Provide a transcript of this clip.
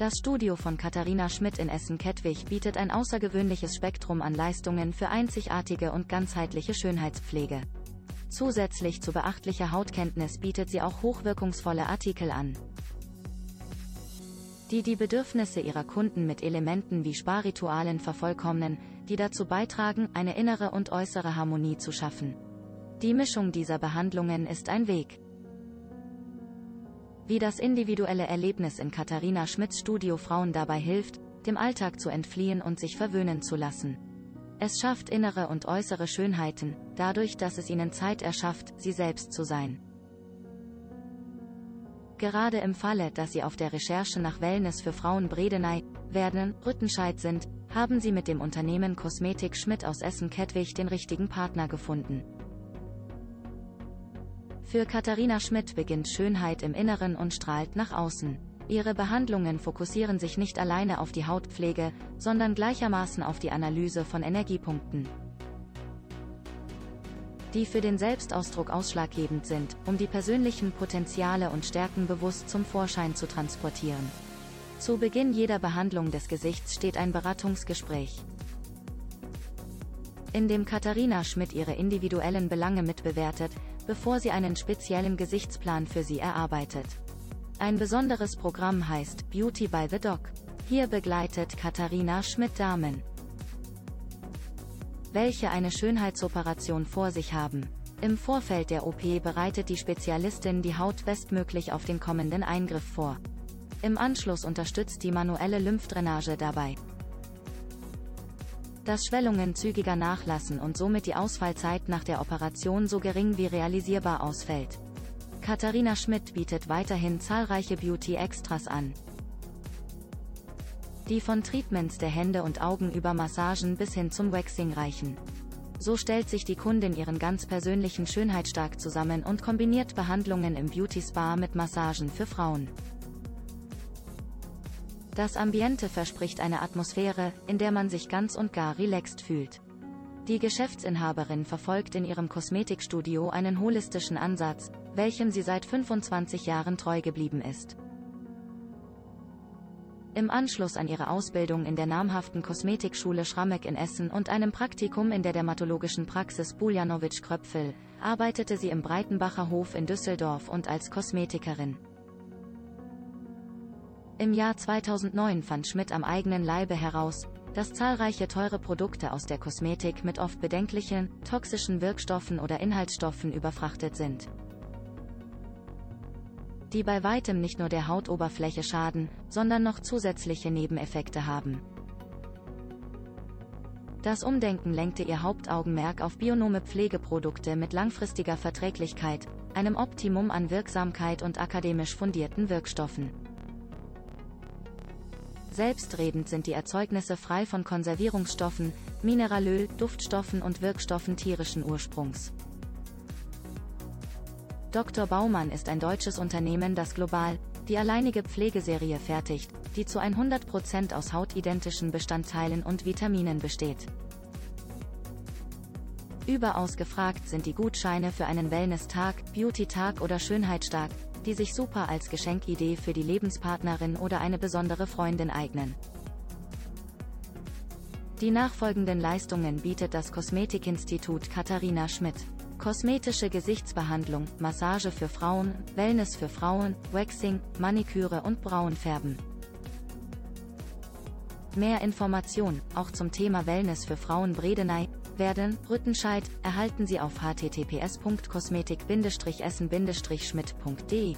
Das Studio von Katharina Schmidt in Essen-Kettwig bietet ein außergewöhnliches Spektrum an Leistungen für einzigartige und ganzheitliche Schönheitspflege. Zusätzlich zu beachtlicher Hautkenntnis bietet sie auch hochwirkungsvolle Artikel an, die die Bedürfnisse ihrer Kunden mit Elementen wie Sparritualen vervollkommnen, die dazu beitragen, eine innere und äußere Harmonie zu schaffen. Die Mischung dieser Behandlungen ist ein Weg. Wie das individuelle Erlebnis in Katharina Schmidts Studio Frauen dabei hilft, dem Alltag zu entfliehen und sich verwöhnen zu lassen. Es schafft innere und äußere Schönheiten, dadurch, dass es ihnen Zeit erschafft, sie selbst zu sein. Gerade im Falle, dass Sie auf der Recherche nach Wellness für Frauen Bredeney, Werden, Rüttenscheid sind, haben Sie mit dem Unternehmen Kosmetik Schmidt aus Essen-Kettwig den richtigen Partner gefunden. Für Katharina Schmidt beginnt Schönheit im Inneren und strahlt nach außen. Ihre Behandlungen fokussieren sich nicht alleine auf die Hautpflege, sondern gleichermaßen auf die Analyse von Energiepunkten, die für den Selbstausdruck ausschlaggebend sind, um die persönlichen Potenziale und Stärken bewusst zum Vorschein zu transportieren. Zu Beginn jeder Behandlung des Gesichts steht ein Beratungsgespräch in dem Katharina Schmidt ihre individuellen Belange mitbewertet, bevor sie einen speziellen Gesichtsplan für sie erarbeitet. Ein besonderes Programm heißt Beauty by the Doc. Hier begleitet Katharina Schmidt Damen, welche eine Schönheitsoperation vor sich haben. Im Vorfeld der OP bereitet die Spezialistin die Haut bestmöglich auf den kommenden Eingriff vor. Im Anschluss unterstützt die manuelle Lymphdrainage dabei dass Schwellungen zügiger nachlassen und somit die Ausfallzeit nach der Operation so gering wie realisierbar ausfällt. Katharina Schmidt bietet weiterhin zahlreiche Beauty-Extras an. Die von Treatments der Hände und Augen über Massagen bis hin zum Waxing reichen. So stellt sich die Kundin ihren ganz persönlichen Schönheitsstark zusammen und kombiniert Behandlungen im Beauty Spa mit Massagen für Frauen. Das Ambiente verspricht eine Atmosphäre, in der man sich ganz und gar relaxed fühlt. Die Geschäftsinhaberin verfolgt in ihrem Kosmetikstudio einen holistischen Ansatz, welchem sie seit 25 Jahren treu geblieben ist. Im Anschluss an ihre Ausbildung in der namhaften Kosmetikschule Schrammeck in Essen und einem Praktikum in der dermatologischen Praxis Buljanowitsch-Kröpfel, arbeitete sie im Breitenbacher Hof in Düsseldorf und als Kosmetikerin. Im Jahr 2009 fand Schmidt am eigenen Leibe heraus, dass zahlreiche teure Produkte aus der Kosmetik mit oft bedenklichen, toxischen Wirkstoffen oder Inhaltsstoffen überfrachtet sind. Die bei weitem nicht nur der Hautoberfläche schaden, sondern noch zusätzliche Nebeneffekte haben. Das Umdenken lenkte ihr Hauptaugenmerk auf bionome Pflegeprodukte mit langfristiger Verträglichkeit, einem Optimum an Wirksamkeit und akademisch fundierten Wirkstoffen. Selbstredend sind die Erzeugnisse frei von Konservierungsstoffen, Mineralöl, Duftstoffen und Wirkstoffen tierischen Ursprungs. Dr. Baumann ist ein deutsches Unternehmen, das global die alleinige Pflegeserie fertigt, die zu 100% aus hautidentischen Bestandteilen und Vitaminen besteht. Überaus gefragt sind die Gutscheine für einen Wellness-Tag, Beauty-Tag oder Schönheitstag, die sich super als Geschenkidee für die Lebenspartnerin oder eine besondere Freundin eignen. Die nachfolgenden Leistungen bietet das Kosmetikinstitut Katharina Schmidt. Kosmetische Gesichtsbehandlung, Massage für Frauen, Wellness für Frauen, Waxing, Maniküre und Brauenfärben. Mehr Informationen, auch zum Thema Wellness für Frauen Bredeney, werden, Rüttenscheid, erhalten Sie auf https.kosmetik-essen-schmidt.de.